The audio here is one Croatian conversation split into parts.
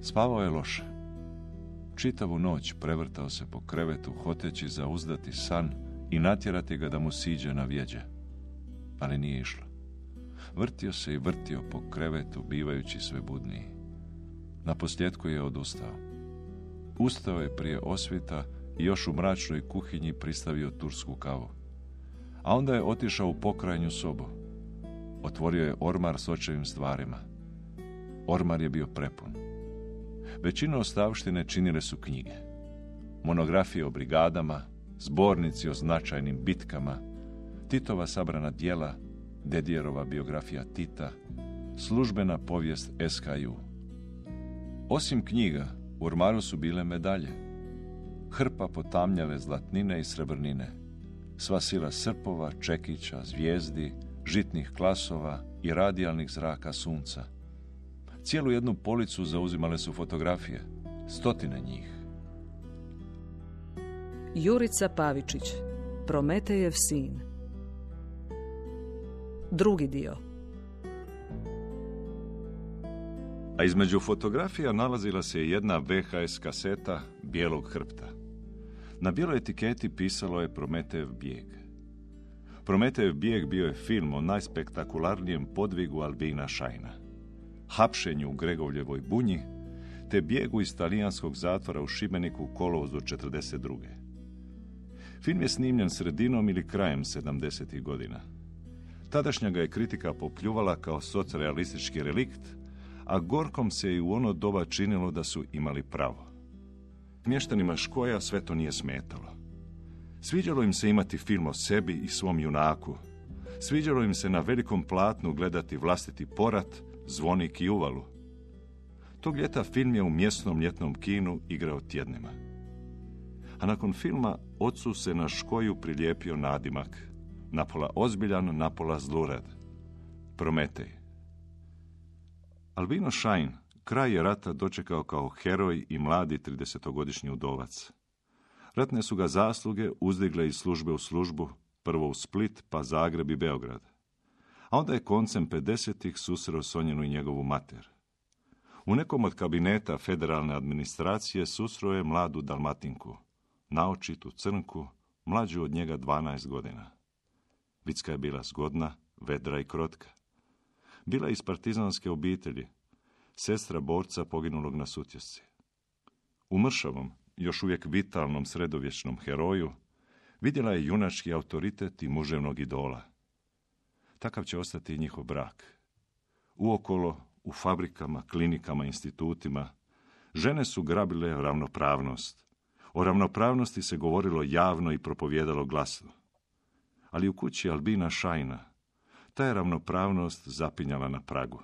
Spavao je loše. Čitavu noć prevrtao se po krevetu, hoteći zauzdati san i natjerati ga da mu siđe na vjeđe. Ali nije išlo. Vrtio se i vrtio po krevetu, bivajući sve budniji. Na posljedku je odustao. Ustao je prije osvita i još u mračnoj kuhinji pristavio tursku kavu. A onda je otišao u pokrajnju sobu. Otvorio je ormar s očevim stvarima. Ormar je bio prepun. Većinu ostavštine činile su knjige. Monografije o brigadama, zbornici o značajnim bitkama, Titova sabrana dijela, Dedijerova biografija Tita, službena povijest SKU. Osim knjiga, u ormaru su bile medalje. Hrpa potamnjave zlatnine i srebrnine. Sva sila srpova, čekića, zvijezdi, žitnih klasova i radijalnih zraka sunca. Cijelu jednu policu zauzimale su fotografije, stotine njih. Jurica Pavičić, Prometejev sin. Drugi dio. A između fotografija nalazila se jedna VHS kaseta bijelog hrpta. Na bijeloj etiketi pisalo je Prometejev bijeg. Prometejev bijeg bio je film o najspektakularnijem podvigu Albina Šajna. Hapšenju u Gregovljevoj bunji, te bijegu iz talijanskog zatvora u Šibeniku u kolovozu 42. Film je snimljen sredinom ili krajem 70. godina. Tadašnja ga je kritika popljuvala kao socrealistički relikt, a Gorkom se i u ono doba činilo da su imali pravo. Mještanima Škoja sve to nije smetalo. Sviđalo im se imati film o sebi i svom junaku. Sviđalo im se na velikom platnu gledati vlastiti porat, zvonik i uvalu. Tog ljeta film je u mjesnom ljetnom kinu igrao tjednima. A nakon filma ocu se na Škoju prilijepio nadimak. Napola ozbiljan, napola zlurad. Prometej. Albino Šajn kraj je rata dočekao kao heroj i mladi 30-godišnji udovac. Ratne su ga zasluge uzdigle iz službe u službu, prvo u Split, pa Zagreb i Beograd. A onda je koncem 50-ih susreo Sonjenu i njegovu mater. U nekom od kabineta federalne administracije susreo je mladu Dalmatinku, naočitu crnku, mlađu od njega 12 godina. Vicka je bila zgodna, vedra i krotka. Bila je iz partizanske obitelji, sestra borca poginulog na sutjesci. U Mršavom, još uvijek vitalnom sredovječnom heroju, vidjela je junački autoritet i muževnog idola. Takav će ostati i njihov brak. Uokolo, u fabrikama, klinikama, institutima, žene su grabile ravnopravnost. O ravnopravnosti se govorilo javno i propovjedalo glasno. Ali u kući Albina Šajna, ta je ravnopravnost zapinjala na pragu.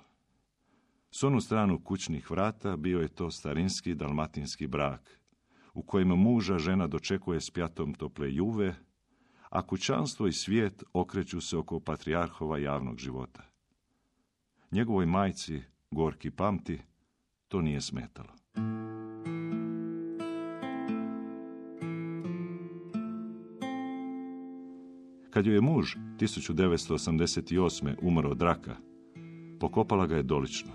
S onu stranu kućnih vrata bio je to starinski dalmatinski brak, u kojem muža žena dočekuje s pjatom tople juve, a kućanstvo i svijet okreću se oko patrijarhova javnog života. Njegovoj majci, Gorki pamti, to nije smetalo. Kad joj je muž 1988. umro od raka, pokopala ga je dolično.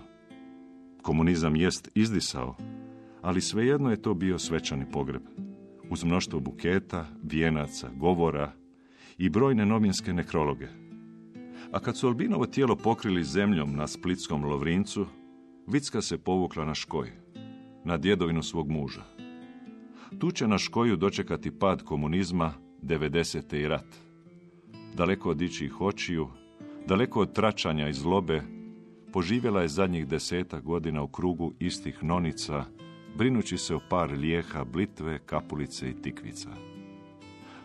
Komunizam jest izdisao, ali svejedno je to bio svečani pogreb. Uz mnoštvo buketa, vijenaca, govora i brojne novinske nekrologe. A kad su Albinovo tijelo pokrili zemljom na splitskom Lovrincu, Vicka se povukla na škoj, na djedovinu svog muža. Tu će na škoju dočekati pad komunizma, 90. i rat. Daleko od dičih očiju, daleko od tračanja i zlobe, poživjela je zadnjih deseta godina u krugu istih nonica, brinući se o par lijeha, blitve, kapulice i tikvica.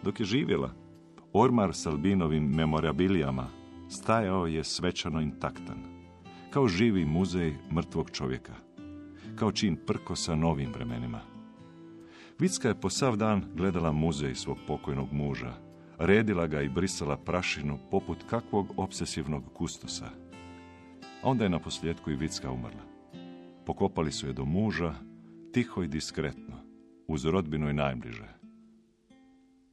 Dok je živjela, ormar s Albinovim memorabilijama stajao je svečano intaktan, kao živi muzej mrtvog čovjeka, kao čin prko sa novim vremenima. Vicka je po sav dan gledala muzej svog pokojnog muža, redila ga i brisala prašinu poput kakvog obsesivnog kustosa. Onda je na posljedku i Vicka umrla. Pokopali su je do muža, tiho i diskretno, uz rodbinu i najbliže.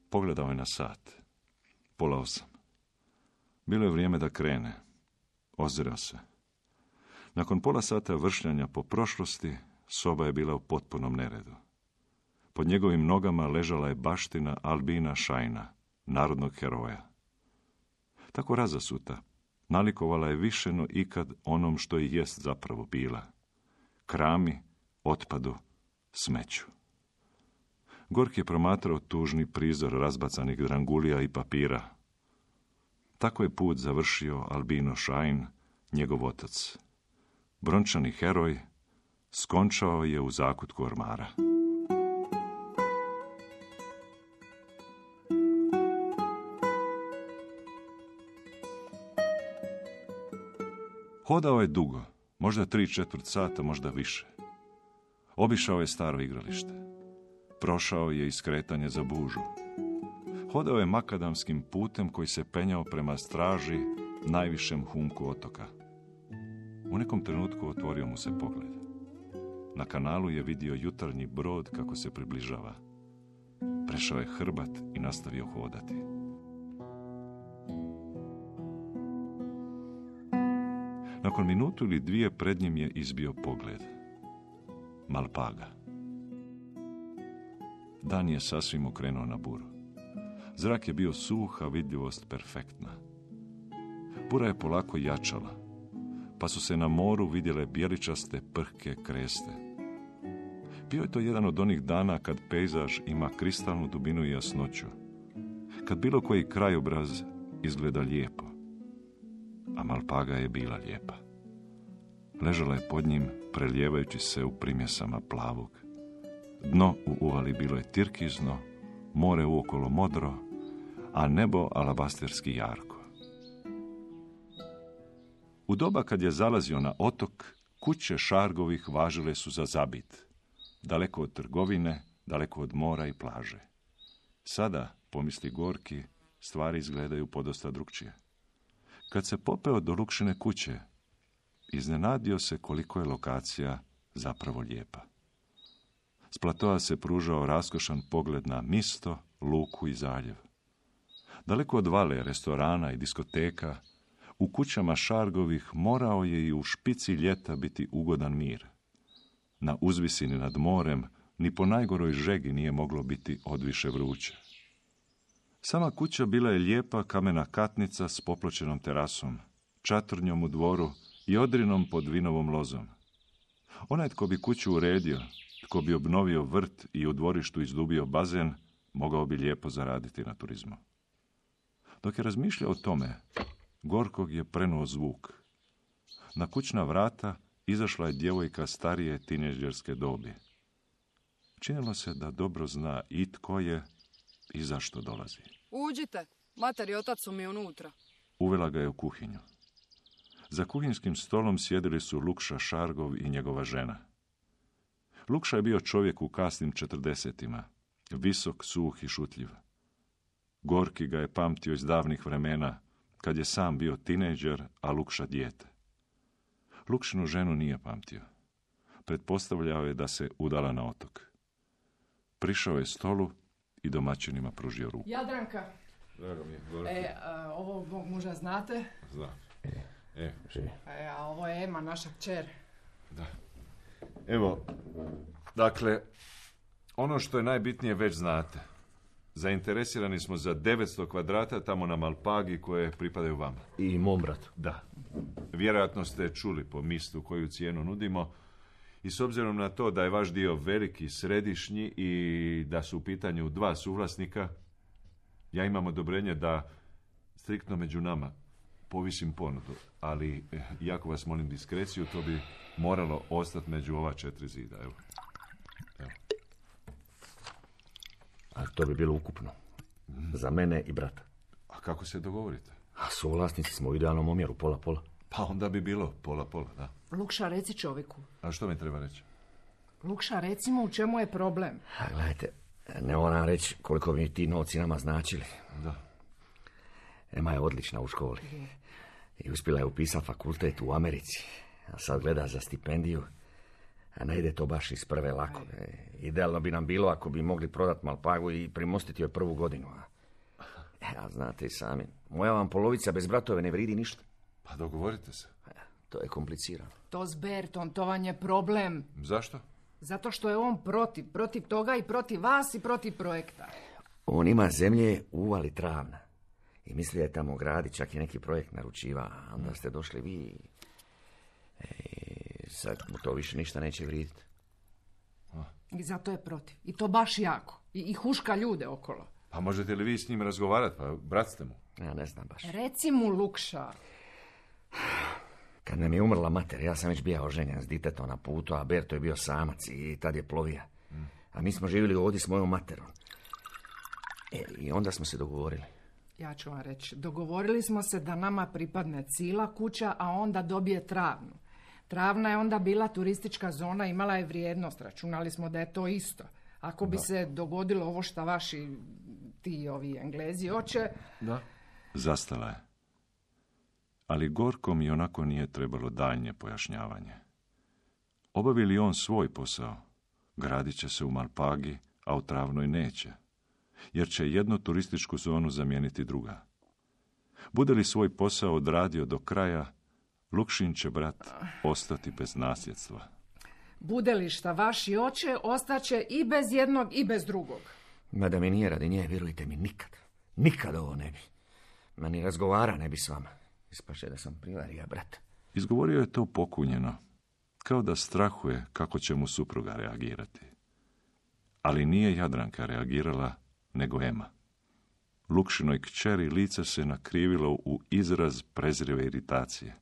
Pogledao je na sat. Pola osam. Bilo je vrijeme da krene. Ozirao se. Nakon pola sata vršljanja po prošlosti, soba je bila u potpunom neredu. Pod njegovim nogama ležala je baština Albina Šajna, narodnog heroja. Tako razasuta, nalikovala je više no ikad onom što i jest zapravo bila. Krami, otpadu, smeću. Gorki je promatrao tužni prizor razbacanih drangulija i papira. Tako je put završio Albino Šajn, njegov otac. Brončani heroj skončao je u zakutku ormara. Hodao je dugo, možda tri četvrt sata, možda više. Obišao je staro igralište. Prošao je iskretanje za bužu. Hodao je makadamskim putem koji se penjao prema straži najvišem humku otoka. U nekom trenutku otvorio mu se pogled. Na kanalu je vidio jutarnji brod kako se približava. Prešao je hrbat i nastavio hodati. Nakon minutu ili dvije pred njim je izbio pogled. Malpaga. Dan je sasvim okrenuo na buru. Zrak je bio suh, a vidljivost perfektna. Bura je polako jačala, pa su se na moru vidjele bijeličaste prhke kreste. Bio je to jedan od onih dana kad pejzaž ima kristalnu dubinu i jasnoću. Kad bilo koji krajobraz izgleda lijepo. A Malpaga je bila lijepa. Ležala je pod njim, prelijevajući se u primjesama plavog. Dno u uvali bilo je tirkizno, more uokolo modro, a nebo alabasterski jarko. U doba kad je zalazio na otok, kuće Šargovih važile su za zabit, daleko od trgovine, daleko od mora i plaže. Sada, pomisli Gorki, stvari izgledaju podosta drukčije. Kad se popeo do Lukšine kuće, iznenadio se koliko je lokacija zapravo lijepa. S platoa se pružao raskošan pogled na misto, luku i zaljev. Daleko od vale, restorana i diskoteka, u kućama Šargovih morao je i u špici ljeta biti ugodan mir. Na uzvisini nad morem ni po najgoroj žegi nije moglo biti odviše vruće. Sama kuća bila je lijepa kamena katnica s popločenom terasom, čatrnjom u dvoru i odrinom pod vinovom lozom. Onaj tko bi kuću uredio, tko bi obnovio vrt i u dvorištu izdubio bazen, mogao bi lijepo zaraditi na turizmu. Dok je razmišljao o tome, Gorkog je prenuo zvuk. Na kućna vrata izašla je djevojka starije tineđerske dobi. Činilo se da dobro zna i tko je i zašto dolazi. Uđite, mater i otac su mi unutra. Uvela ga je u kuhinju. Za kuhinskim stolom sjedili su Lukša Šargov i njegova žena. Lukša je bio čovjek u kasnim četrdesetima, visok, suh i šutljiv. Gorki ga je pamtio iz davnih vremena, kad je sam bio tineđer, a Lukša dijete. Lukšinu ženu nije pamtio. Pretpostavljao je da se udala na otok. Prišao je stolu i domaćinima pružio ruku. Jadranka, Drago mi je, e, a, ovo mo- možda znate, Znam. E, e, a ovo je Ema, naša kćer. da. Evo, dakle, ono što je najbitnije već znate. Zainteresirani smo za 900 kvadrata tamo na Malpagi koje pripadaju vama. I mom bratu. Da. Vjerojatno ste čuli po mistu koju cijenu nudimo i s obzirom na to da je vaš dio veliki, središnji i da su u pitanju dva suvlasnika, ja imam odobrenje da striktno među nama povisim ponudu, ali eh, jako vas molim diskreciju, to bi moralo ostati među ova četiri zida. Evo. A to bi bilo ukupno. Za mene i brata. A kako se dogovorite? A suvlasnici smo u idealnom omjeru, pola-pola. Pa onda bi bilo pola-pola, da. Lukša, reci čovjeku. A što mi treba reći? Lukša, recimo u čemu je problem. A gledajte, ne moram reći koliko bi ti novci nama značili. Da. Ema je odlična u školi. I uspjela je upisati fakultet u Americi. A sad gleda za stipendiju. A ne ide to baš iz prve lako. E, Idealno bi nam bilo ako bi mogli prodati Malpagu i primostiti joj prvu godinu. A, a znate i sami, moja vam polovica bez bratove ne vridi ništa. Pa dogovorite se. E, To je komplicirano. To s Bertom, to vam je problem. Zašto? Zato što je on protiv. Protiv toga i protiv vas i protiv projekta. On ima zemlje uvali travna. I misli da je tamo gradi, čak i neki projekt naručiva. A onda ste došli vi. E, sad mu to više ništa neće vrijediti. I zato je protiv. I to baš jako. I, i huška ljude okolo. Pa možete li vi s njim razgovarati? Pa brat ste mu. Ja ne znam baš. Reci mu Lukša. Kad nam je umrla mater, ja sam već bio oženjen s ditetom na putu, a Berto je bio samac i tad je plovija. A mi smo živjeli ovdje s mojom materom. E, I onda smo se dogovorili. Ja ću vam reći. Dogovorili smo se da nama pripadne cila kuća, a onda dobije travnu. Travna je onda bila turistička zona, imala je vrijednost. Računali smo da je to isto. Ako bi se dogodilo ovo što vaši ti ovi englezi hoće, Da. Zastala je. Ali Gorkom i onako nije trebalo daljnje pojašnjavanje. Obavi li on svoj posao, gradit će se u Malpagi, a u Travnoj neće, jer će jednu turističku zonu zamijeniti druga. Bude li svoj posao odradio do kraja, Lukšin će brat ostati bez nasljedstva. bude li šta vaši oče, ostaće i bez jednog i bez drugog. Ma da mi nije radi nje, vjerujte mi, nikad. Nikad ovo ne bi. Ma ni razgovara ne bi s vama. Ispaše da sam privarija, brat. Izgovorio je to pokunjeno, kao da strahuje kako će mu supruga reagirati. Ali nije Jadranka reagirala, nego Ema. Lukšinoj kćeri lice se nakrivilo u izraz prezrive iritacije.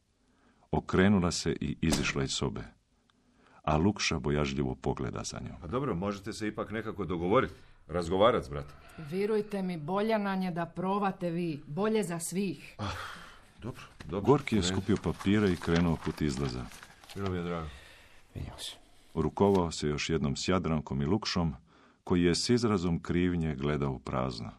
Okrenula se i izišla iz sobe. A Lukša bojažljivo pogleda za njom. Pa dobro, možete se ipak nekako dogovoriti. Razgovarati s bratom. Vjerujte mi, bolje nam je da provate vi. Bolje za svih. Dobro, dobro. Gorki je skupio papire i krenuo put izlaza. Bilo mi je drago. Vidimo se. Rukovao se još jednom s Jadrankom i Lukšom, koji je s izrazom krivnje gledao u prazno.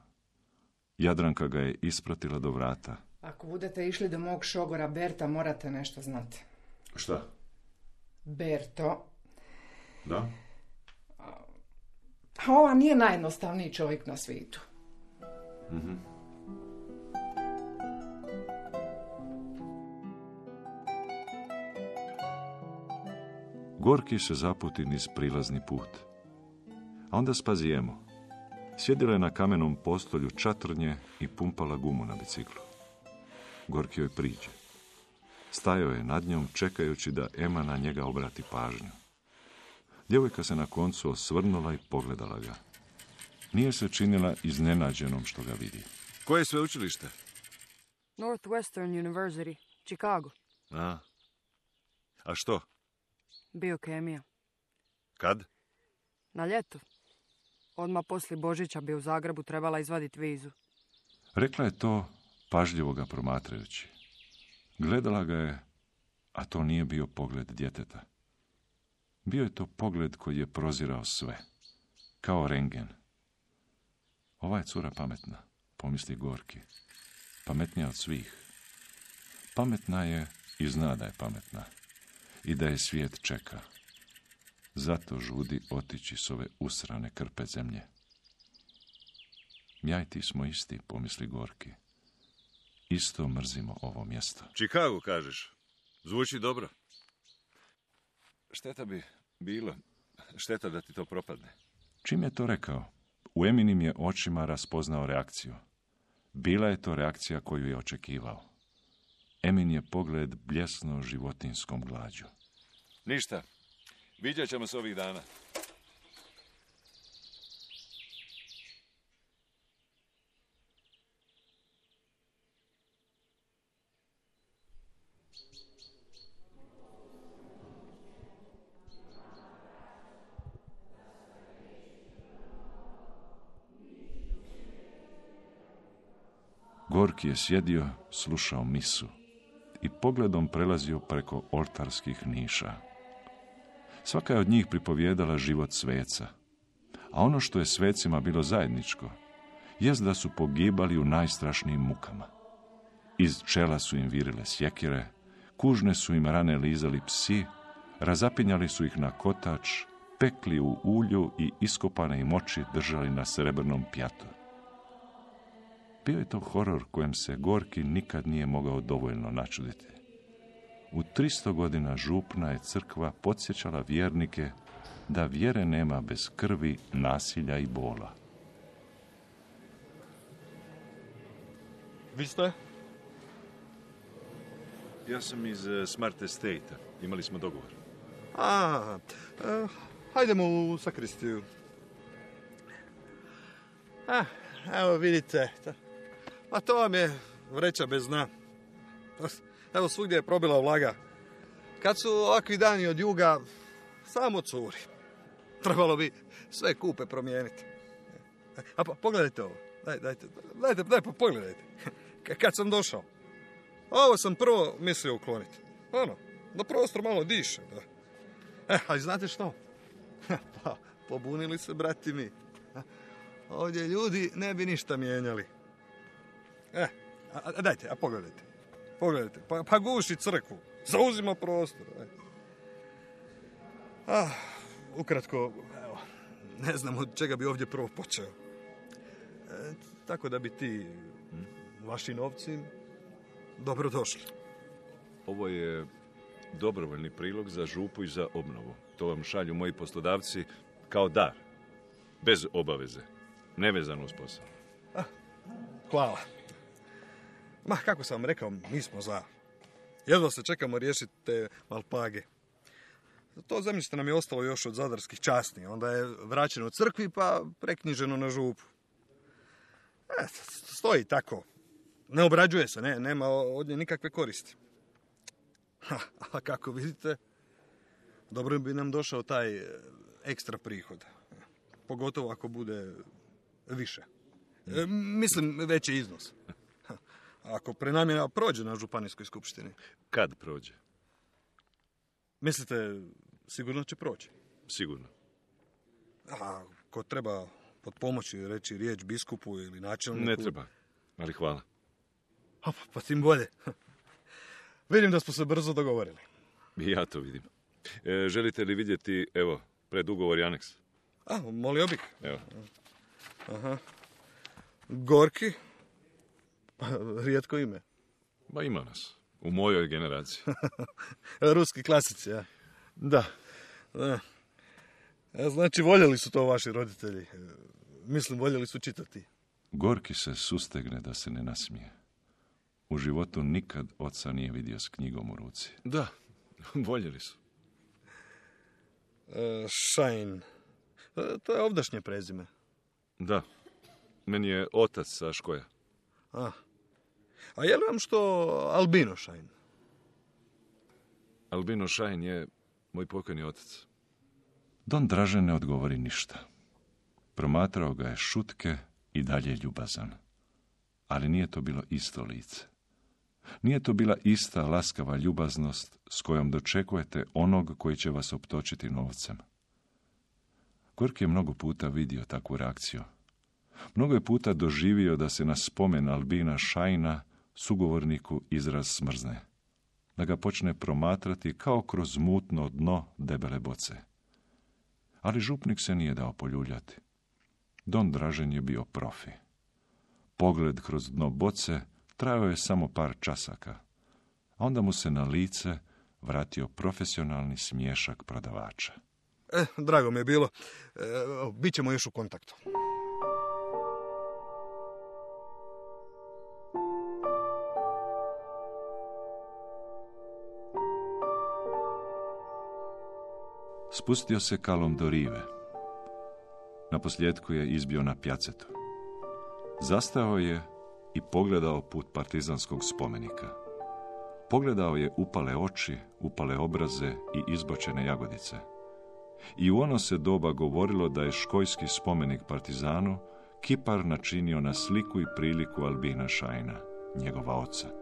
Jadranka ga je ispratila do vrata. Ako budete išli do mog šogora Berta, morate nešto znati. Šta? Berto, Da? a ova nije najjednostavniji čovjek na svijetu. Gorki se zaputi niz prilazni put. A onda spazijemo. Sjedila je na kamenom postolju čatrnje i pumpala gumu na biciklu. Gorki joj priđe. Stajao je nad njom čekajući da Ema na njega obrati pažnju. Djevojka se na koncu osvrnula i pogledala ga. Nije se činila iznenađenom što ga vidi. Koje sve učilište? Northwestern University, Chicago. A. A što? Biokemija. Kad? Na ljeto. Odmah poslije Božića bi u Zagrebu trebala izvaditi vizu. Rekla je to, pažljivo ga promatrajući. Gledala ga je, a to nije bio pogled djeteta. Bio je to pogled koji je prozirao sve, kao rengen. Ova je cura pametna, pomisli Gorki. Pametnija od svih. Pametna je i zna da je pametna. I da je svijet čeka. Zato žudi otići s ove usrane krpe zemlje. Ja i ti smo isti, pomisli Gorki. Isto mrzimo ovo mjesto. Chicago, kažeš. Zvuči dobro. Šteta bi bilo. Šteta da ti to propadne. Čim je to rekao, u Eminim je očima raspoznao reakciju. Bila je to reakcija koju je očekivao. Emin je pogled bljesno životinskom glađu. Ništa. Viđat ćemo se ovih dana. Gorki je sjedio, slušao misu i pogledom prelazio preko oltarskih niša. Svaka je od njih pripovjedala život sveca, a ono što je svecima bilo zajedničko, jest da su pogibali u najstrašnijim mukama. Iz čela su im virile sjekire, kužne su im rane lizali psi, razapinjali su ih na kotač, pekli u ulju i iskopane im oči držali na srebrnom pjatu. Bio je to horor kojem se Gorki nikad nije mogao dovoljno načuditi. U 300 godina župna je crkva podsjećala vjernike da vjere nema bez krvi, nasilja i bola. Vi ste? Ja sam iz eh, Smart Estate-a. Imali smo dogovor. A, e, hajdemo u sakristiju. A, evo vidite. ta- A to vam je vreća bez dna. Evo svugdje je probila vlaga. Kad su ovakvi dani od juga, samo curi. Trebalo bi sve kupe promijeniti. A pa, pogledajte ovo. Daj, dajte, dajte, daj, pa pogledajte. Kad sam došao. Ovo sam prvo mislio ukloniti. Ono, da prostor malo diše. Da. E, ali znate što? pa, pobunili se, brati mi. Ovdje ljudi ne bi ništa mijenjali. E, a dajte, a pogledajte. Pogledajte, pa, pa guši crkvu. Zauzima prostor. Aj. Ah, ukratko, evo, ne znam od čega bi ovdje prvo počeo. E, tako da bi ti, hm, vaši novci, dobro došli. Ovo je dobrovoljni prilog za župu i za obnovu. To vam šalju moji poslodavci kao dar. Bez obaveze. Nevezano uz posao. Hvala. Ma, kako sam rekao, mi smo za. Jedva se čekamo riješiti te malpage. To zemljište nam je ostalo još od zadarskih časni. Onda je vraćeno crkvi pa preknjiženo na župu. E, stoji tako. Ne obrađuje se, ne, nema od nje nikakve koristi. Ha, a kako vidite, dobro bi nam došao taj e, ekstra prihod. Pogotovo ako bude više. E, Mislim, veći iznos. Ako prenamjena prođe na županijskoj skupštini. Kad prođe? Mislite, sigurno će proći. Sigurno. A ko treba pod pomoći reći riječ biskupu ili načelniku... Ne treba. Ali hvala. A, pa, pa tim bolje. Vidim da smo se brzo dogovorili. Ja to vidim. E, želite li vidjeti, evo, predugovor i aneks? A, molio bih. Evo. Gorki. Pa, rijetko ime. Ba ima nas. U mojoj generaciji. Ruski klasici, ja. Da. Da. E, Znači, voljeli su to vaši roditelji. E, Mislim, voljeli su čitati. Gorki se sustegne da se ne nasmije. U životu nikad oca nije vidio s knjigom u ruci. Da. Voljeli su. E, Šajn. E, To je ovdašnje prezime. Da. Meni je otac sa Škoja. A, A je li vam što Albino Šajn? Albino Šajn je moj pokojni otac. Don Dražen ne odgovori ništa. Promatrao ga je šutke i dalje ljubazan. Ali nije to bilo isto lice. Nije to bila ista laskava ljubaznost s kojom dočekujete onog koji će vas optočiti novcem. Gorki je mnogo puta vidio takvu reakciju. Mnogo je puta doživio da se na spomen Albina Šajna sugovorniku izraz smrzne. Da ga počne promatrati kao kroz mutno dno debele boce. Ali župnik se nije dao poljuljati. Don Dražen je bio profi. Pogled kroz dno boce trajao je samo par časaka, a onda mu se na lice vratio profesionalni smješak prodavača. E, drago mi je bilo. E, bit ćemo još u kontaktu. Spustio se kalom do rive. Na posljedku je izbio na pjacetu. Zastao je i pogledao put partizanskog spomenika. Pogledao je upale oči, upale obraze i izbočene jagodice. I u ono se doba govorilo da je škojski spomenik partizanu kipar načinio na sliku i priliku Albina Šajna, njegova oca.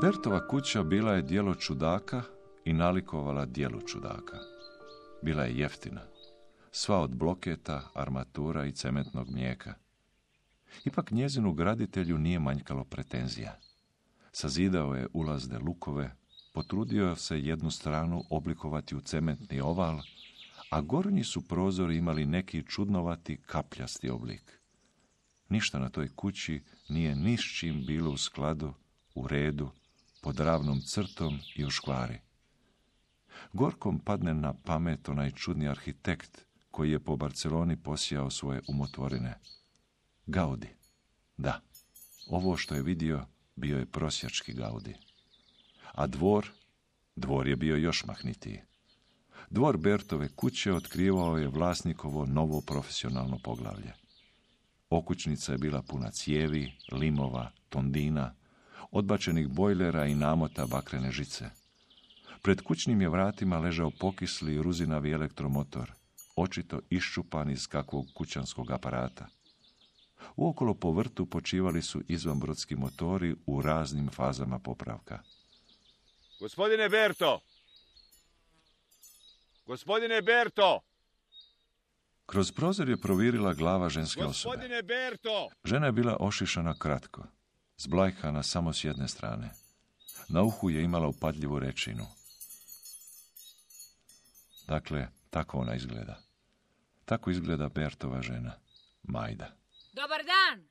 Bertova kuća bila je dijelo čudaka i nalikovala dijelu čudaka. Bila je jeftina, sva od bloketa, armatura i cementnog mlijeka. Ipak njezinu graditelju nije manjkalo pretenzija. Sazidao je ulazne lukove, potrudio se jednu stranu oblikovati u cementni oval, a gornji su prozori imali neki čudnovati kapljasti oblik. Ništa na toj kući nije ni s čim bilo u skladu, u redu, pod ravnom crtom i u škvari. Gorkom padne na pamet onaj čudni arhitekt koji je po Barceloni posijao svoje umotvorine. Gaudi. Da, ovo što je vidio bio je prosjački Gaudi. A dvor, dvor je bio još mahnitiji. Dvor Bertove kuće otkrivao je vlasnikovo novo profesionalno poglavlje. Okućnica je bila puna cijevi, limova, tondina, odbačenih bojlera i namota bakrene žice. Pred kućnim je vratima ležao pokisli ruzinavi elektromotor, očito iščupan iz kakvog kućanskog aparata. Uokolo po vrtu počivali su izvanbrodski motori u raznim fazama popravka. Gospodine Berto! Gospodine Berto! Kroz prozor je provirila glava ženske osobe. Gospodine Berto! Žena je bila ošišana kratko, zblajkana samo s jedne strane. Na uhu je imala upadljivu rečinu. Dakle, tako ona izgleda. Tako izgleda Bertova žena, Majda. Dobar dan!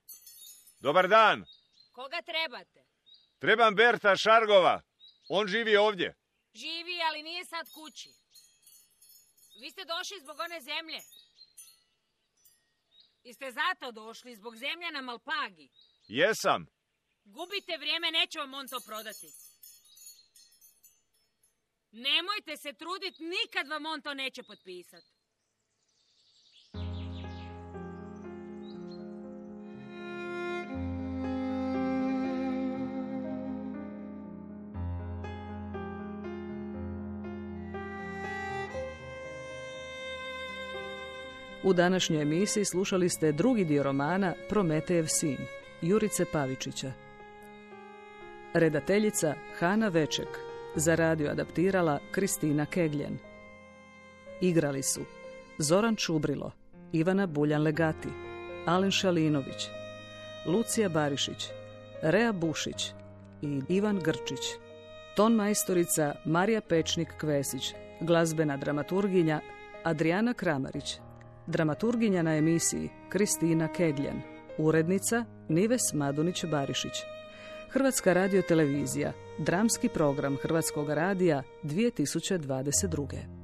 Dobar dan! Koga trebate? Trebam Berta Šargova. On živi ovdje. Živi, ali nije sad kući. Vi ste došli zbog one zemlje. I ste zato došli zbog zemlje na Malpagi. Jesam. Gubite vrijeme, neće vam on to prodati. Nemojte se truditi, nikad vam on to neće potpisati. U današnjoj emisiji slušali ste drugi dio romana Prometejev sin, Jurice Pavičića. Redateljica Hana Veček, za radio adaptirala Kristina Kegljen. Igrali su Zoran Čubrilo, Ivana Buljan-Legati, Alen Šalinović, Lucija Barišić, Rea Bušić i Ivan Grčić. Ton majstorica Marija Pečnik-Kvesić, glazbena dramaturginja Adriana Kramarić, dramaturginja na emisiji Kristina Kegljan, urednica Nives Madunić-Barišić. Hrvatska radiotelevizija, dramski program Hrvatskog radija 2022.